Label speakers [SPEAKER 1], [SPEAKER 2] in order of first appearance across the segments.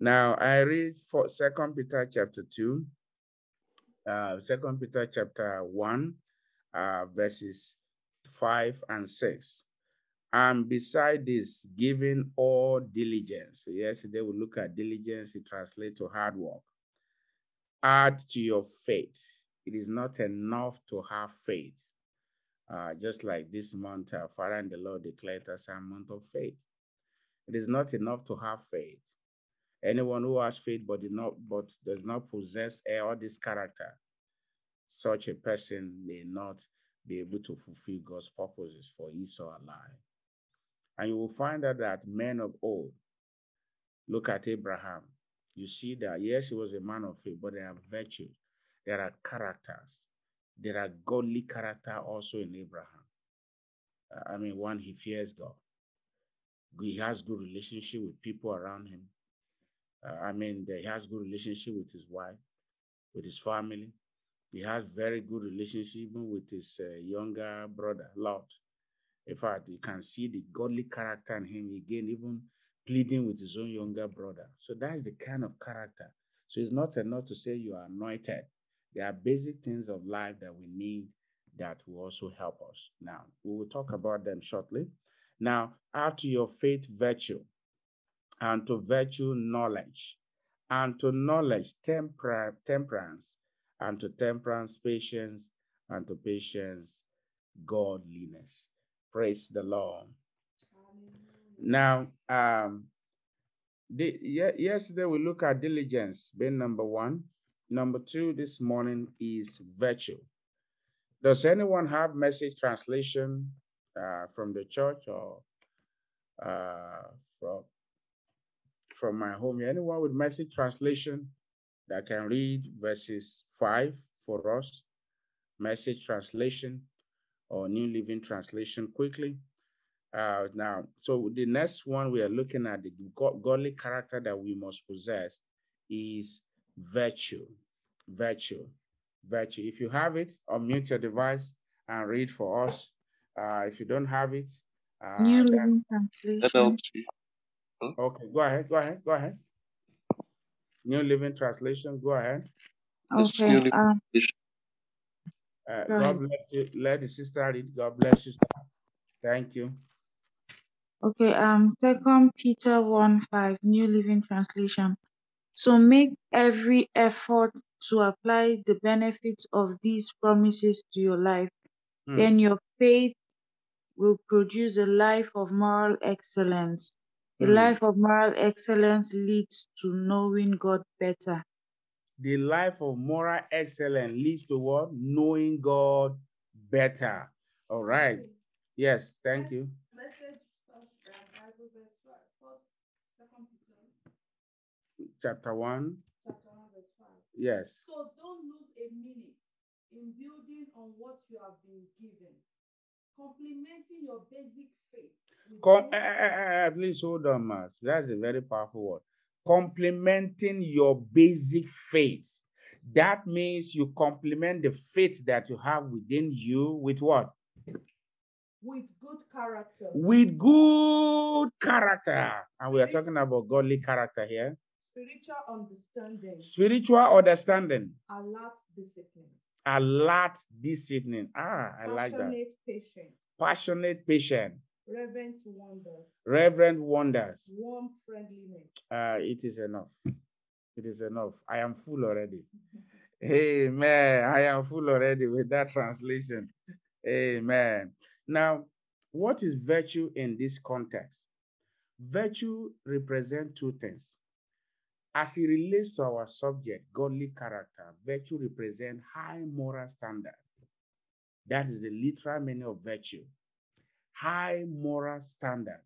[SPEAKER 1] Now I read for Second Peter chapter two, uh, Second Peter chapter one, uh, verses five and six. And beside this, giving all diligence. So yesterday we look at diligence, it translates to hard work. Add to your faith. It is not enough to have faith. Uh, just like this month, our Father and the Lord declared us a month of faith. It is not enough to have faith. Anyone who has faith but did not but does not possess eh, all this character, such a person may not be able to fulfill God's purposes for his or her life. And you will find out that men of old, look at Abraham, you see that yes, he was a man of faith, but there are virtues, there are characters, there are godly character also in Abraham. I mean, one, he fears God. He has good relationship with people around him. Uh, I mean, he has good relationship with his wife, with his family. He has very good relationship even with his uh, younger brother, Lot. In fact, you can see the godly character in him again, even pleading with his own younger brother. So that's the kind of character. So it's not enough to say you are anointed. There are basic things of life that we need that will also help us. Now, we will talk about them shortly. Now, add to your faith virtue, and to virtue knowledge, and to knowledge temper- temperance, and to temperance patience, and to patience godliness. Praise the Lord. Now, um, the, yesterday we look at diligence being number one. Number two this morning is virtue. Does anyone have message translation uh, from the church or uh, from from my home? Anyone with message translation that can read verses five for us? Message translation or New Living Translation quickly. Uh, now, so the next one we are looking at the godly character that we must possess is virtue. Virtue. Virtue. If you have it, unmute your device and read for us. Uh, if you don't have it, uh,
[SPEAKER 2] New Living Translation.
[SPEAKER 1] Okay, go ahead. Go ahead. Go ahead. New Living Translation. Go ahead.
[SPEAKER 2] Okay. Um,
[SPEAKER 1] uh, God bless you. Let the sister read. God bless you. Thank you.
[SPEAKER 2] Okay, um, Second Peter 1 5, New Living Translation. So make every effort to apply the benefits of these promises to your life. Hmm. Then your faith will produce a life of moral excellence. A hmm. life of moral excellence leads to knowing God better
[SPEAKER 1] the life of moral excellence leads to what? Knowing God better. All right. Yes, thank you. Chapter 1.
[SPEAKER 3] Chapter 1, verse 5.
[SPEAKER 1] Yes.
[SPEAKER 3] So don't lose a minute in building on what you have been given, complementing your basic faith.
[SPEAKER 1] Com- uh, uh, uh, please hold on, Mass. That's a very powerful word complementing your basic faith. That means you complement the faith that you have within you with what?
[SPEAKER 3] With good character.
[SPEAKER 1] With good character. And we are talking about godly character here.
[SPEAKER 3] Spiritual understanding.
[SPEAKER 1] Spiritual understanding.
[SPEAKER 3] Alert discipline.
[SPEAKER 1] Alert discipline. Ah, I like that.
[SPEAKER 3] Passionate patient.
[SPEAKER 1] Passionate patient.
[SPEAKER 3] Reverent wonders.
[SPEAKER 1] Reverent wonders.
[SPEAKER 3] Warm friendliness.
[SPEAKER 1] Uh, it is enough. It is enough. I am full already. Amen. I am full already with that translation. Amen. Now, what is virtue in this context? Virtue represents two things. As it relates to our subject, godly character, virtue represents high moral standard. That is the literal meaning of virtue high moral standard.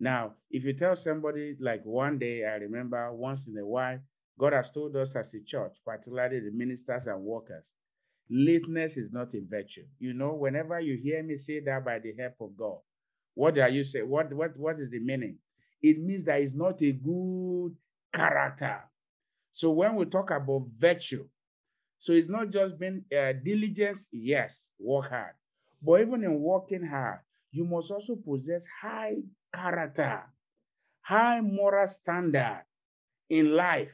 [SPEAKER 1] Now, if you tell somebody like one day, I remember once in a while, God has told us as a church, particularly the ministers and workers, lateness is not a virtue. You know, whenever you hear me say that by the help of God, what are you say? What what what is the meaning? It means that it's not a good character. So when we talk about virtue, so it's not just being uh, diligence. Yes, work hard. But even in working hard, you must also possess high character. high moral standard in life,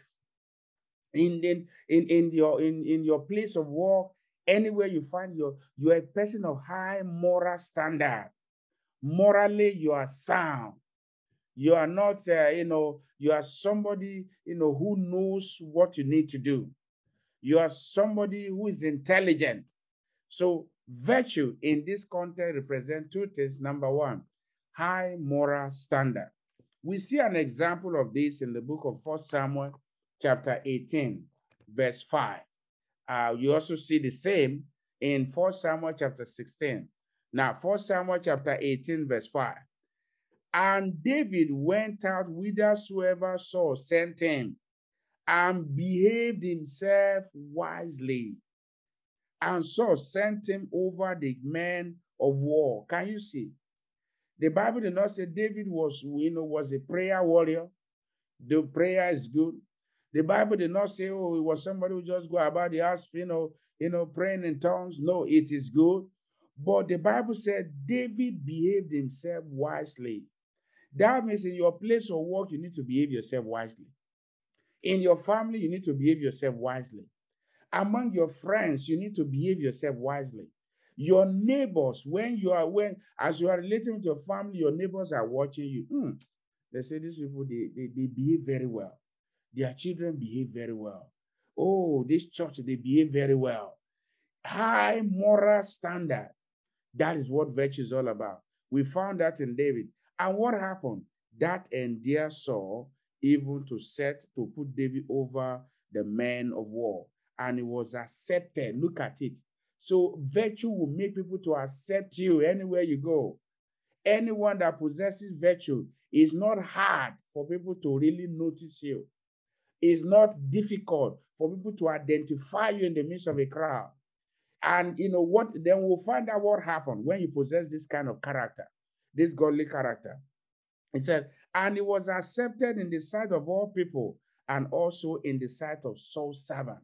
[SPEAKER 1] in, in, in, in, your, in, in your place of work, anywhere you find your, you're a person of high moral standard. Morally, you are sound. You are not, uh, you know, you are somebody, you know, who knows what you need to do. You are somebody who is intelligent. So virtue in this context represents two things. Number one, high moral standard. We see an example of this in the book of First Samuel, chapter 18, verse 5. Uh, you also see the same in First Samuel chapter 16. Now, First Samuel chapter 18, verse 5. And David went out whithersoever Saul sent him and behaved himself wisely. And Saul sent him over the men of war. Can you see? The Bible did not say David was, you know, was a prayer warrior. The prayer is good. The Bible did not say, oh, it was somebody who just go about the house, you know, you know, praying in tongues. No, it is good. But the Bible said David behaved himself wisely. That means in your place of work, you need to behave yourself wisely. In your family, you need to behave yourself wisely. Among your friends, you need to behave yourself wisely. Your neighbors, when you are when as you are relating with your family, your neighbors are watching you. Hmm, they say these people they, they, they behave very well. Their children behave very well. Oh, this church, they behave very well. High moral standard. That is what virtue is all about. We found that in David. And what happened? That and endeared Saul even to set to put David over the men of war. And it was accepted. Look at it. So virtue will make people to accept you anywhere you go. Anyone that possesses virtue is not hard for people to really notice you. It's not difficult for people to identify you in the midst of a crowd. And you know what? Then we'll find out what happened when you possess this kind of character this godly character. He said, and it was accepted in the sight of all people and also in the sight of Saul's servant.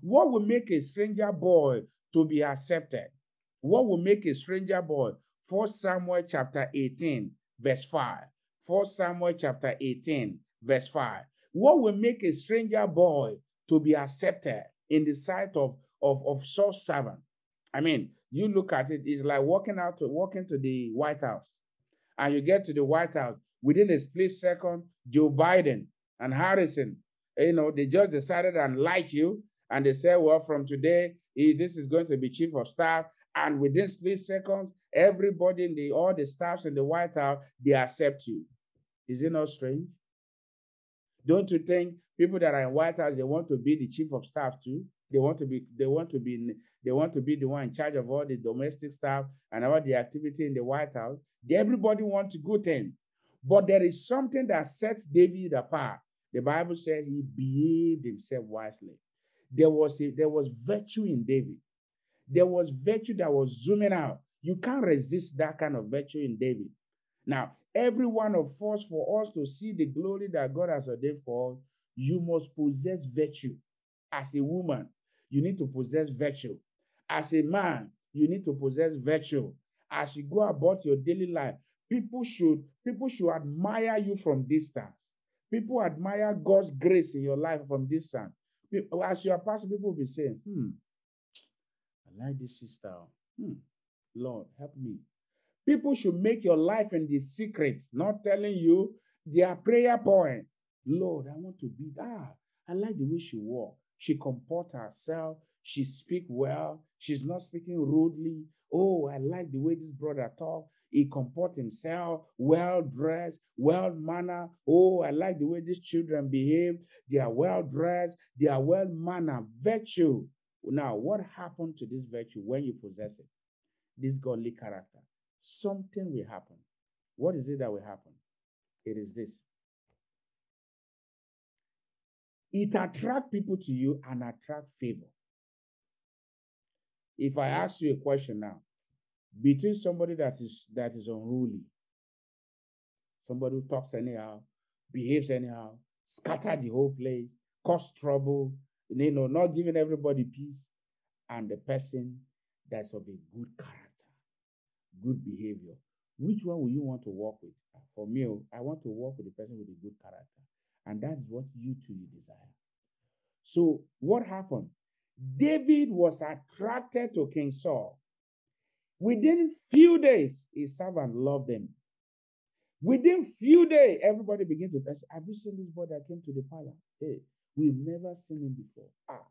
[SPEAKER 1] What will make a stranger boy to be accepted? What will make a stranger boy? 1 Samuel chapter 18, verse 5. 1 Samuel chapter 18, verse 5. What will make a stranger boy to be accepted in the sight of, of, of Saul's servant? I mean, you look at it, it's like walking out to walking to the White House and you get to the White House, within a split second, Joe Biden and Harrison, you know, they just decided and like you, and they say, well, from today, this is going to be chief of staff. And within split seconds, everybody in the all the staffs in the White House, they accept you. Is it not strange? Don't you think people that are in White House, they want to be the chief of staff too? They want to be, they want to be, they want to be the one in charge of all the domestic staff and all the activity in the White House. Everybody wants good thing. But there is something that sets David apart. The Bible said he behaved himself wisely. There was a, there was virtue in David. There was virtue that was zooming out. You can't resist that kind of virtue in David. Now, every one of us, for us to see the glory that God has ordained for us, you must possess virtue. As a woman, you need to possess virtue. As a man, you need to possess virtue. As you go about your daily life, people should people should admire you from distance. People admire God's grace in your life from distance. As you are passing, people will be saying, "Hmm, I like this sister. Hmm, Lord, help me." People should make your life in the secret, not telling you their prayer point. Lord, I want to be that. I like the way she walk. She comport herself. She speak well. She's not speaking rudely. Oh, I like the way this brother talk. He comport himself, well dressed, well mannered. Oh, I like the way these children behave. They are well dressed. They are well mannered. Virtue. Now, what happened to this virtue when you possess it? This godly character. Something will happen. What is it that will happen? It is this it attract people to you and attract favor. If I ask you a question now, between somebody that is that is unruly, somebody who talks anyhow, behaves anyhow, scatter the whole place, cause trouble, you know, not giving everybody peace, and the person that's of a good character, good behavior, Which one will you want to work with? Ah, for me, oh, I want to work with the person with a good character. And that's what you too desire. So what happened? David was attracted to King Saul. Within few days, his servant loved him. Within few days, everybody began to ask, Have you seen this boy that came to the palace? Hey, we've never seen him before. Ah.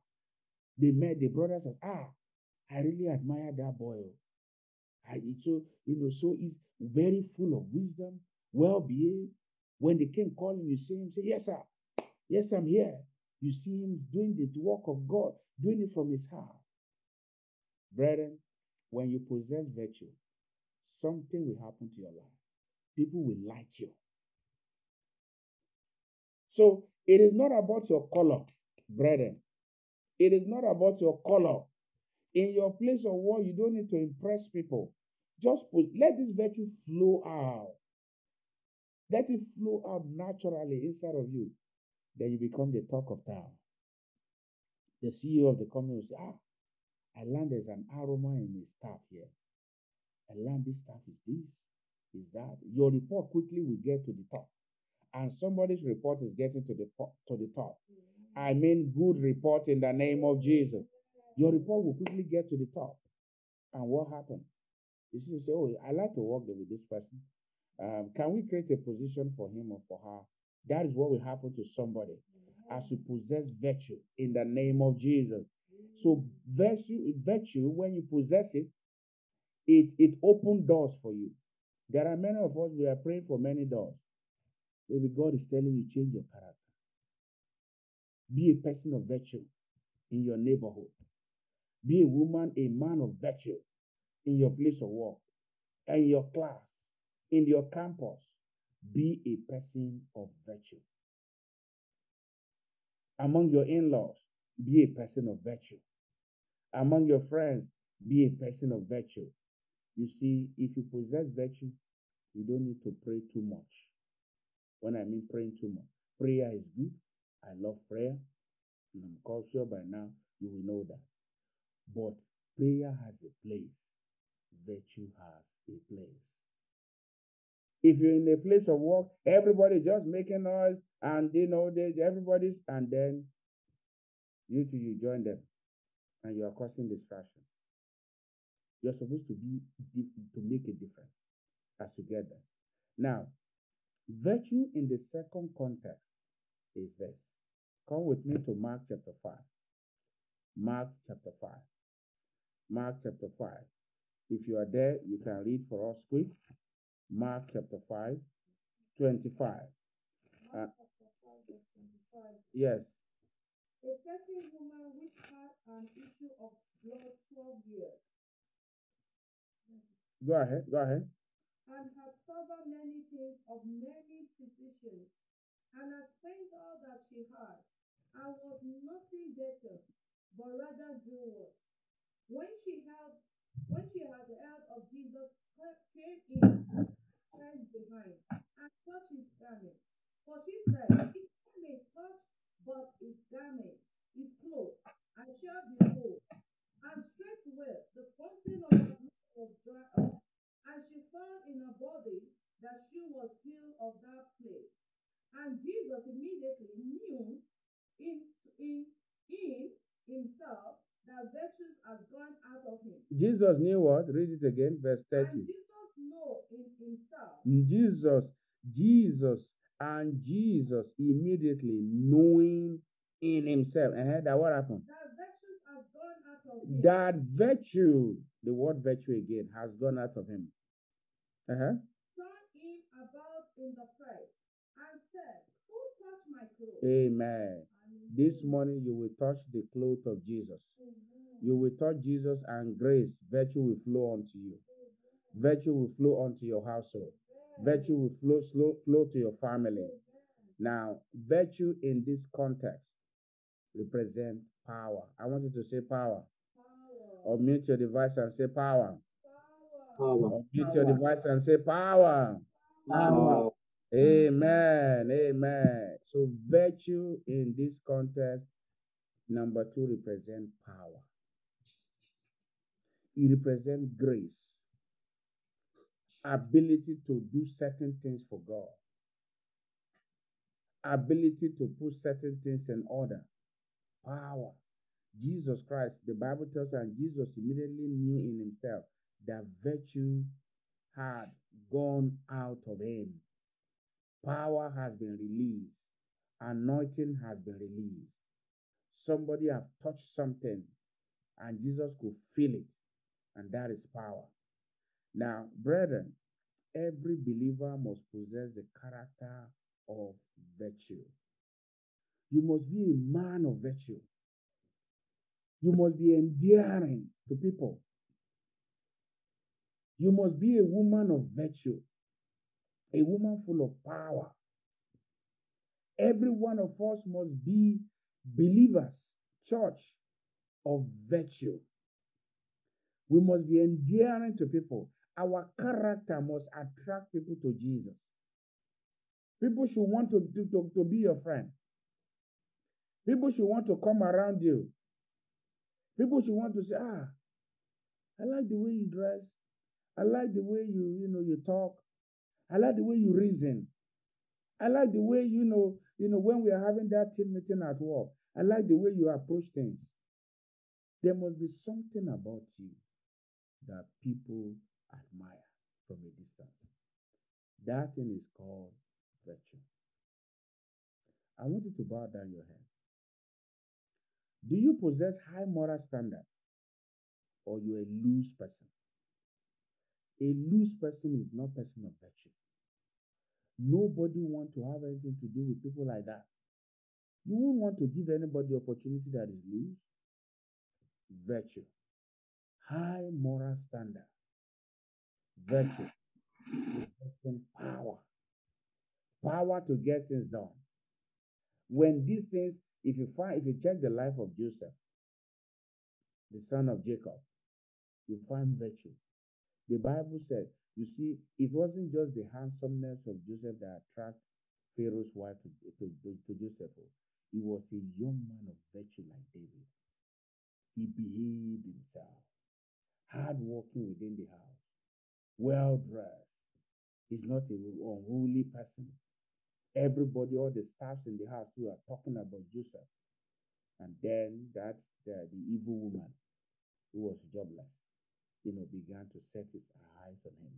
[SPEAKER 1] They met the brothers said, Ah, I really admire that boy. Oh. I, so, you know, so he's very full of wisdom, well behaved. When the king called him, you see him say, Yes, sir. Yes, I'm here. You see him doing the work of God, doing it from his heart. Brethren, when you possess virtue, something will happen to your life. People will like you. So it is not about your color, brethren. It is not about your color. In your place of work, you don't need to impress people. Just put, let this virtue flow out. Let it flow out naturally inside of you. Then you become the talk of town. The CEO of the company will say, Ah, I learned there's an aroma in the staff here. I learned this staff is this, is that. Your report quickly will get to the top. And somebody's report is getting to the, to the top. I mean, good report in the name of Jesus. Your report will quickly get to the top. And what happened? You see, say, oh, I like to work with this person. Um, can we create a position for him or for her? That is what will happen to somebody as you possess virtue in the name of Jesus. So virtue, virtue, when you possess it, it it opens doors for you. There are many of us we are praying for many doors. Maybe God is telling you change your character. Be a person of virtue in your neighborhood. Be a woman, a man of virtue in your place of work, in your class, in your campus. Be a person of virtue. Among your in laws, be a person of virtue. Among your friends, be a person of virtue. You see, if you possess virtue, you don't need to pray too much. When I mean praying too much, prayer is good. I love prayer, and I'm quite sure by now you will know that. But prayer has a place, virtue has a place. If you're in a place of work, everybody just making noise, and you know they, everybody's, and then you two you join them, and you are causing distraction. You're supposed to be to make a difference as you get there. Now, virtue in the second context is this. Come with me to Mark chapter 5. Mark chapter 5. Mark chapter 5. If you are there, you can read for us quick. Mark chapter 5, 25. Uh, yes.
[SPEAKER 3] A certain woman which had an issue of blood 12 years.
[SPEAKER 1] Go ahead, go ahead.
[SPEAKER 3] And had suffered many things of many physicians, and had spent all that she had, and was nothing better, but rather grew worse. When she held, when she had heard of Jesus, came in hands behind and touched his garment. For she said, If I may touch but his garment, his clothes, I shall be whole. And straightway the fountain of her mouth was dried up, and she found in her body that she was healed of that plague. And Jesus immediately knew in, in, in himself that virtue has gone out of him.
[SPEAKER 1] Jesus knew what? Read it again, verse 30.
[SPEAKER 3] And Jesus know in himself
[SPEAKER 1] Jesus, Jesus, and Jesus immediately knowing in himself. Uh-huh, that what happened?
[SPEAKER 3] that virtue gone out of him.
[SPEAKER 1] That virtue, the word virtue again, has gone out of him. Uh-huh.
[SPEAKER 3] him about in the press and said, Who touched my clothes?
[SPEAKER 1] Amen. This morning you will touch the clothes of Jesus. You will touch Jesus and grace, virtue will flow unto you. Virtue will flow onto your household. Virtue will flow, slow, flow to your family. Now, virtue in this context represent power. I want you to say power. Or mute your device and say power. Or mute your device and say power.
[SPEAKER 4] Power.
[SPEAKER 1] Amen. Amen. So virtue in this context, number two, represent power. It represents grace. Ability to do certain things for God, ability to put certain things in order, power. Jesus Christ, the Bible tells us, and Jesus immediately knew in himself that virtue had gone out of him. Power has been released. Anointing has been released. Somebody have touched something and Jesus could feel it. And that is power. Now, brethren, every believer must possess the character of virtue. You must be a man of virtue. You must be endearing to people. You must be a woman of virtue, a woman full of power. Every one of us must be believers, church of virtue. We must be endearing to people. Our character must attract people to Jesus. People should want to, to, to be your friend. People should want to come around you. People should want to say, ah, I like the way you dress. I like the way you, you know, you talk. I like the way you reason. I like the way, you know, you know, when we are having that team meeting at work, I like the way you approach things. There must be something about you that people admire from a distance. That thing is called virtue. I want you to bow down your head. Do you possess high moral standard or you're a loose person? A loose person is not person of virtue. Nobody want to have anything to do with people like that. You won't want to give anybody opportunity that is loose. Virtue. High moral standard. Virtue. Power. Power to get things done. When these things, if you find, if you check the life of Joseph, the son of Jacob, you find virtue. The Bible said, you see, it wasn't just the handsomeness of Joseph that attracted Pharaoh's wife to, to, to, to Joseph. Oh. He was a young man of virtue like David. He behaved himself, hard working within the house, well dressed. He's not an unruly person. Everybody, all the staffs in the house who are talking about Joseph. And then that the, the evil woman who was jobless you know, began to set his eyes on him.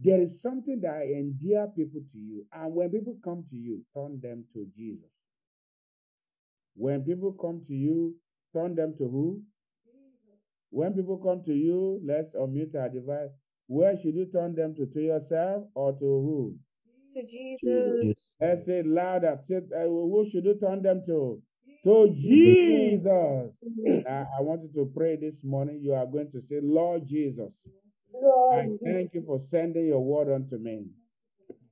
[SPEAKER 1] There is something that I endear people to you. And when people come to you, turn them to Jesus. When people come to you, turn them to who? When people come to you, let's unmute our device. Where should you turn them to? To yourself or to who?
[SPEAKER 2] To Jesus.
[SPEAKER 1] Let's say louder. Uh, who should you turn them to? to Jesus. I, I want you to pray this morning. You are going to say, Lord Jesus, I thank you for sending your word unto me.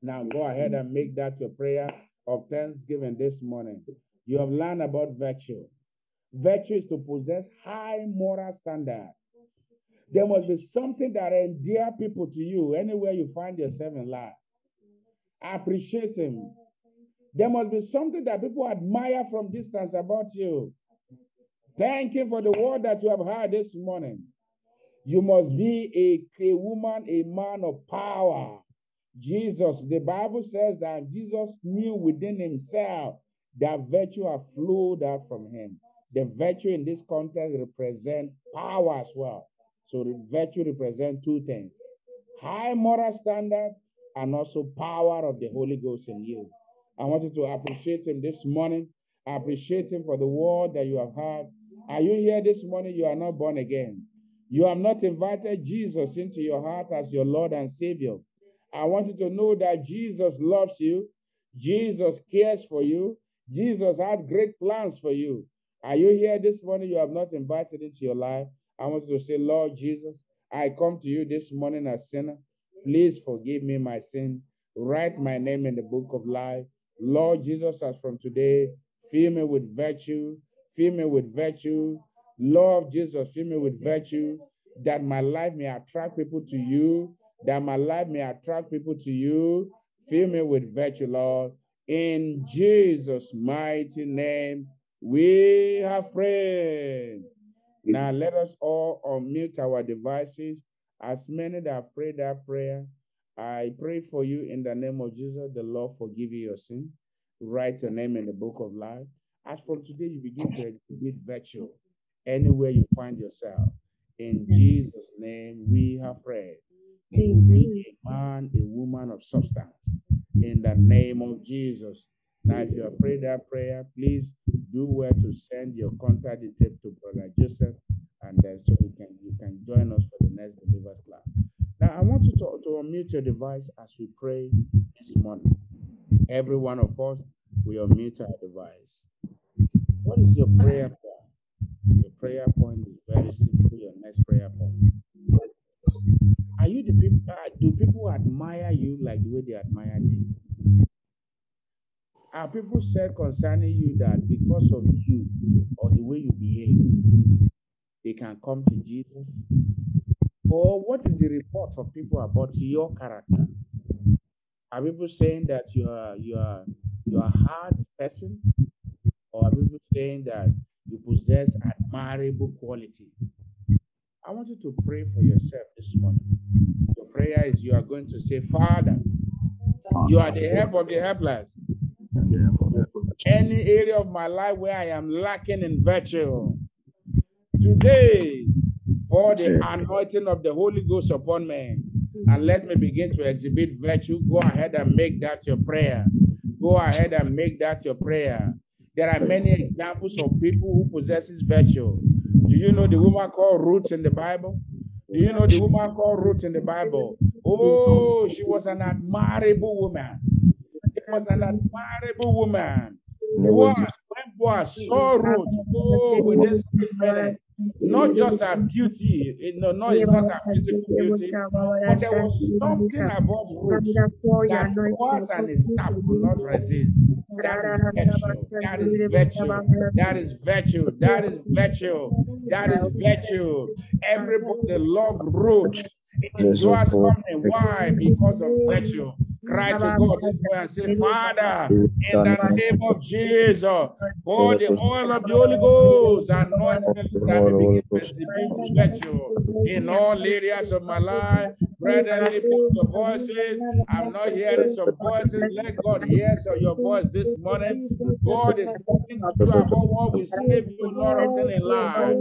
[SPEAKER 1] Now go ahead and make that your prayer of thanksgiving this morning. You have learned about virtue. Virtue is to possess high moral standard. There must be something that endear people to you anywhere you find yourself in life. Appreciate him. There must be something that people admire from distance about you. Thank you for the word that you have heard this morning. You must be a, a woman, a man of power. Jesus, the Bible says that Jesus knew within himself that virtue had flowed out from him. The virtue in this context represent power as well. So virtue represents two things: high moral standard and also power of the Holy Ghost in you. I want you to appreciate him this morning. I appreciate him for the word that you have heard. Are you here this morning? You are not born again. You have not invited Jesus into your heart as your Lord and Savior. I want you to know that Jesus loves you. Jesus cares for you. Jesus had great plans for you. Are you here this morning? You have not invited into your life. I want to say, Lord Jesus, I come to you this morning as sinner. Please forgive me my sin. Write my name in the book of life. Lord Jesus, as from today, fill me with virtue, fill me with virtue. Lord Jesus, fill me with virtue, that my life may attract people to you, that my life may attract people to you. Fill me with virtue, Lord. In Jesus' mighty name, we have prayed. Now let us all unmute our devices As many that have prayed that prayer, I pray for you in the name of Jesus. The Lord forgive you your sin. Write your name in the book of life. As from today, you begin to exhibit virtue anywhere you find yourself. In Jesus' name, we have prayed. You will be a man, a woman of substance. In the name of Jesus. Now, if you have prayed that prayer, please do well to send your contact details to Brother Joseph, and so we can you can join us for the next believers class. Now, I want you to, to unmute your device as we pray this morning. Every one of us, we unmute our device. What is your prayer point? Your prayer point is very simple. Your next prayer point. Are you the people? Uh, do people admire you like the way they admire David? Are people said concerning you that because of you or the way you behave, they can come to Jesus? Or what is the report of people about your character? Are people saying that you are you are you are a hard person? Or are people saying that you possess admirable quality? I want you to pray for yourself this morning. Your prayer is you are going to say, Father, you are the help of the helpless. Any area of my life where I am lacking in virtue, today, for the anointing of the Holy Ghost upon me, and let me begin to exhibit virtue. Go ahead and make that your prayer. Go ahead and make that your prayer. There are many examples of people who possesses virtue. Do you know the woman called Ruth in the Bible? Do you know the woman called Ruth in the Bible? Oh, she was an admirable woman. Was an admirable woman. Boaz, when Boaz saw Ruth, oh, with this minute, not just her beauty, it, no, no, it's not her physical beauty, but there was something about Ruth that Boaz and his staff could not resist. That is virtue. That is virtue. That is virtue. That is virtue. That is virtue. Everybody loved Ruth. Was coming. Why? Because of virtue. Cry to God and say, Father, in the name of Jesus, pour the oil of the Holy Ghost, anoint me that I begin to exhibit virtue in all areas of my life. Brethren, lift your voices. I'm not hearing some voices. Let God hear so your voice this morning. God is speaking to you about what will save you not often in life.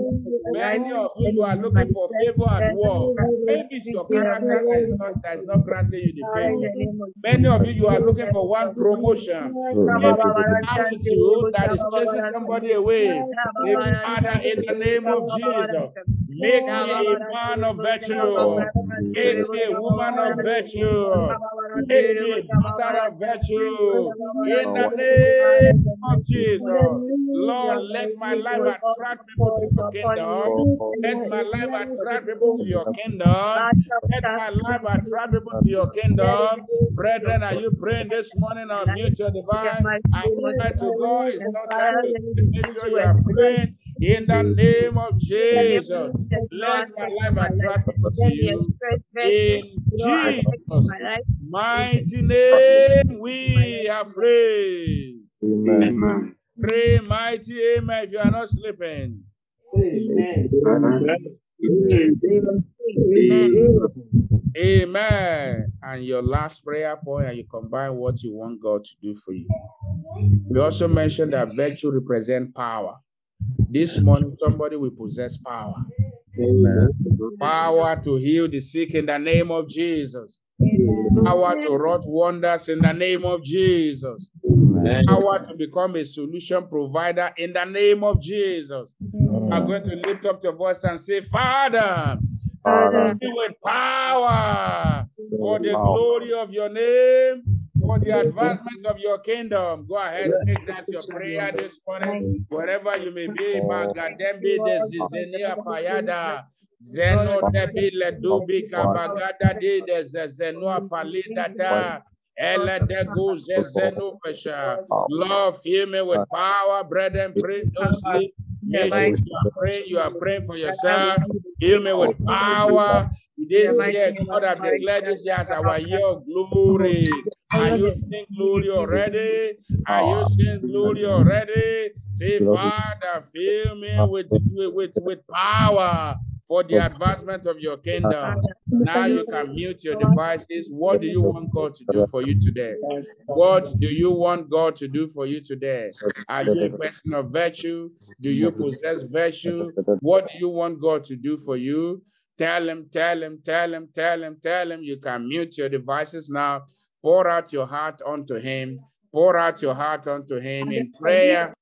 [SPEAKER 1] Many of you, you are looking for favor at work. Maybe it's your character that is not, that is not granting you the favor. Many of you, you are looking for one promotion. Mm. Maybe it's attitude that is chasing somebody away. Father, in the name of Jesus, make me a man of virtue. Make me a woman of virtue. Make me a daughter of virtue. In the name of Jesus. Lord, let my life attract people to your kingdom. Let my life attract people to your kingdom. Let my life attract people to your kingdom. Brethren, are you praying this morning? Unmute your divine? I cry to God. It's not time to make sure you are praying in the name of Jesus. Let my life attract people to you. In Jesus' mighty name, we have prayed.
[SPEAKER 4] Amen.
[SPEAKER 1] Pray mighty amen if you are not sleeping. Amen. Amen. Amen. And your last prayer point, and you combine what you want God to do for you. We also mentioned that virtue represent power. This morning, somebody will possess power.
[SPEAKER 4] Amen.
[SPEAKER 1] Power to heal the sick in the name of Jesus. Power to wrought wonders in the name of Jesus.
[SPEAKER 4] Amen.
[SPEAKER 1] Power to become a solution provider in the name of Jesus. I'm going to lift up your voice and say, Father,
[SPEAKER 4] Father,
[SPEAKER 1] fill me with power for the glory of your name, for the advancement of your kingdom. Go ahead, and make that your prayer this morning, wherever you may be. Magadembe de Zizenia Payada. Zeno debi ledubi kabagada de de zezenua palidata. Ele degu zezenu pesha. Lord, fill me with power, brethren. Pray, don't sleep. Make you are praying. You are praying for yourself. Fill me with power. This year, God have declared this year as our year of glory. Are you seeing glory already? Are you ah. seeing glory already? Say, Father, fill me with, with, with, with power for the advancement of your kingdom. Now you can mute your devices. What do you want God to do for you today? What do you want God to do for you today? Are you a person of virtue? Do you possess virtue? What do you want God to do for you? Tell him, tell him, tell him, tell him, tell him. You can mute your devices now. Pour out your heart unto him. Pour out your heart unto him in prayer.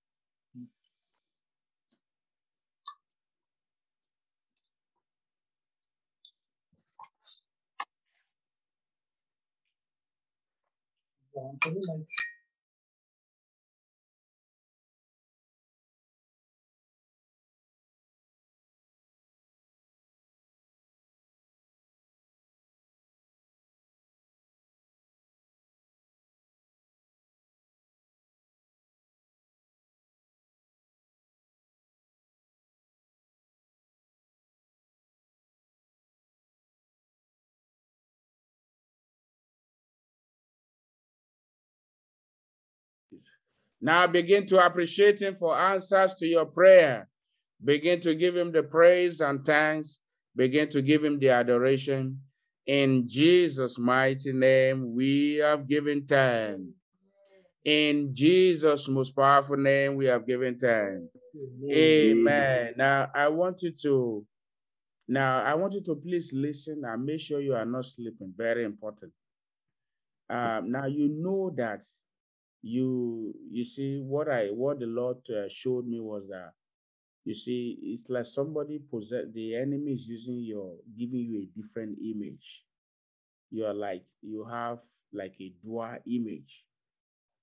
[SPEAKER 1] Now begin to appreciate him for answers to your prayer. Begin to give him the praise and thanks. Begin to give him the adoration. In Jesus' mighty name, we have given thanks. In Jesus' most powerful name, we have given thanks. Amen. Now I want you to now I want you to please listen and make sure you are not sleeping. Very important. Um, now you know that you you see what I what the Lord uh, showed me was that you see it's like somebody possess the enemy is using your giving you a different image. You are like you have like a dual image,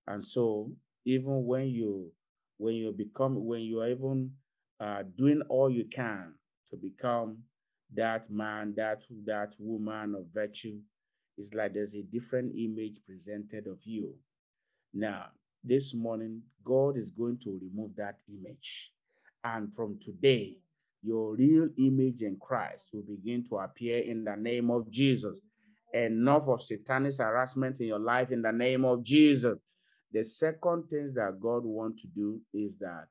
[SPEAKER 1] and so even when you when you become when you are even uh, doing all you can to become that man that that woman of virtue, it's like there's a different image presented of you now, this morning, God is going to remove that image. And from today, your real image in Christ will begin to appear in the name of Jesus. Enough of satanic harassment in your life in the name of Jesus. The second thing that God wants to do is that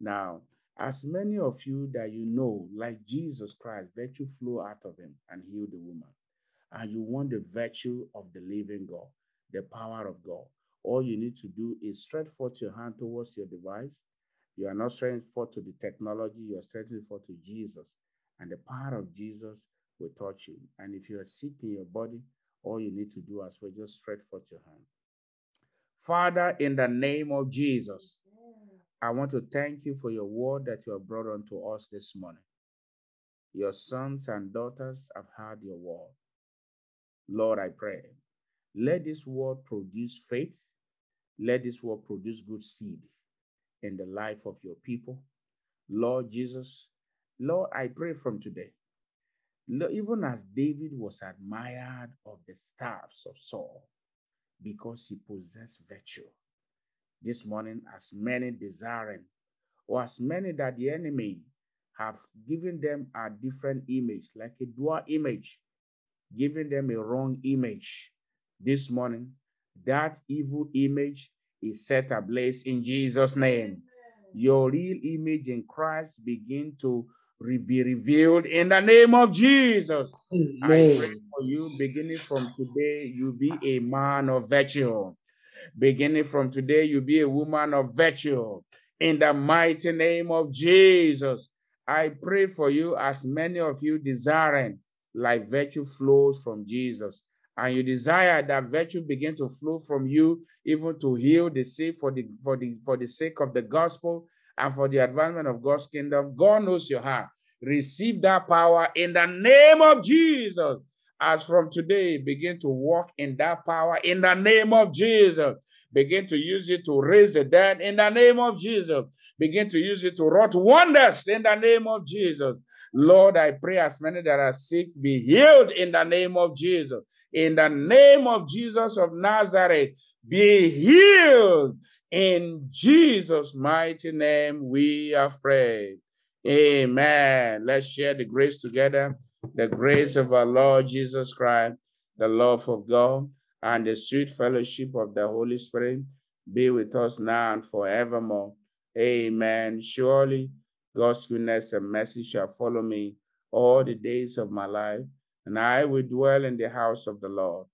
[SPEAKER 1] now, as many of you that you know, like Jesus Christ, virtue flow out of him and heal the woman. And you want the virtue of the living God, the power of God all you need to do is stretch forth your hand towards your device. You are not stretching forth to the technology, you are stretching forth to Jesus. And the power of Jesus will touch you. And if you are sick in your body, all you need to do as well, just stretch forth your hand. Father, in the name of Jesus, I want to thank you for your word that you have brought unto us this morning. Your sons and daughters have heard your word. Lord, I pray, let this word produce faith let this word produce good seed in the life of your people. Lord Jesus, Lord, I pray from today, Lord, even as David was admired of the staffs of Saul because he possessed virtue. This morning, as many desiring, or as many that the enemy have given them a different image, like a dual image, giving them a wrong image. This morning, that evil image is set ablaze in Jesus' name. Your real image in Christ begin to be revealed in the name of Jesus. Amen. I pray for you, beginning from today, you be a man of virtue. Beginning from today, you be a woman of virtue. In the mighty name of Jesus, I pray for you, as many of you desiring, like virtue flows from Jesus and you desire that virtue begin to flow from you, even to heal the sick for the for the for the sake of the gospel and for the advancement of God's kingdom, God knows your heart. Receive that power in the name of Jesus. As from today, begin to walk in that power in the name of Jesus. Begin to use it to raise the dead in the name of Jesus. Begin to use it to wrought wonders in the name of Jesus. Lord, I pray as many that are sick be healed in the name of Jesus in the name of Jesus of Nazareth, be healed. In Jesus' mighty name, we have prayed. Amen. Let's share the grace together. The grace of our Lord Jesus Christ, the love of God, and the sweet fellowship of the Holy Spirit be with us now and forevermore. Amen. Surely God's goodness and mercy shall follow me all the days of my life, and I will dwell in the house of the Lord